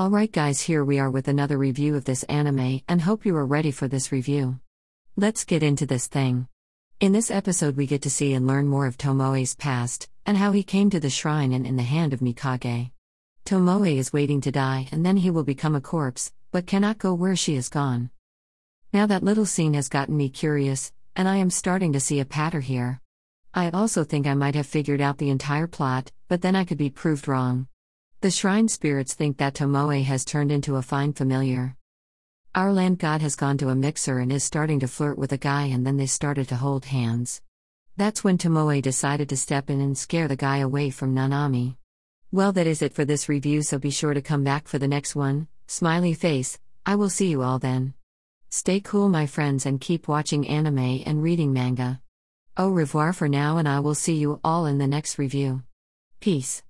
Alright, guys, here we are with another review of this anime, and hope you are ready for this review. Let's get into this thing. In this episode, we get to see and learn more of Tomoe's past, and how he came to the shrine and in the hand of Mikage. Tomoe is waiting to die, and then he will become a corpse, but cannot go where she is gone. Now that little scene has gotten me curious, and I am starting to see a pattern here. I also think I might have figured out the entire plot, but then I could be proved wrong. The shrine spirits think that Tomoe has turned into a fine familiar. Our land god has gone to a mixer and is starting to flirt with a guy, and then they started to hold hands. That's when Tomoe decided to step in and scare the guy away from Nanami. Well, that is it for this review, so be sure to come back for the next one. Smiley face, I will see you all then. Stay cool, my friends, and keep watching anime and reading manga. Au revoir for now, and I will see you all in the next review. Peace.